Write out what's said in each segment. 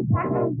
I'm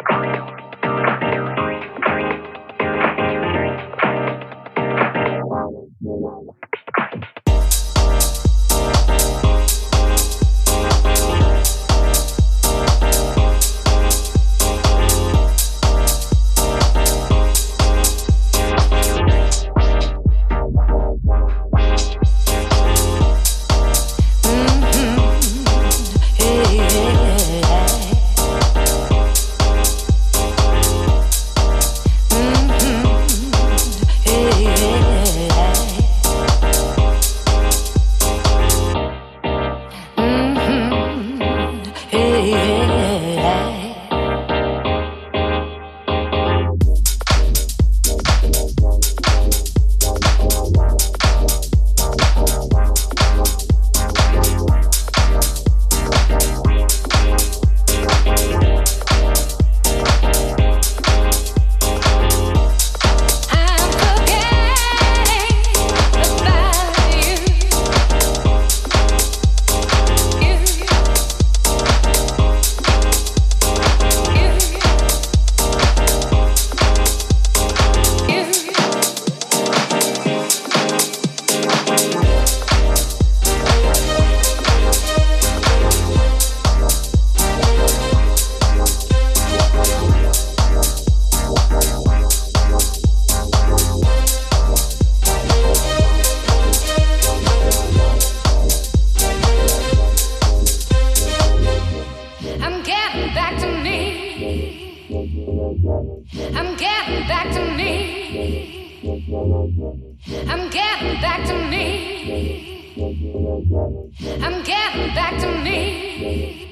getting back to me. I'm getting back to me.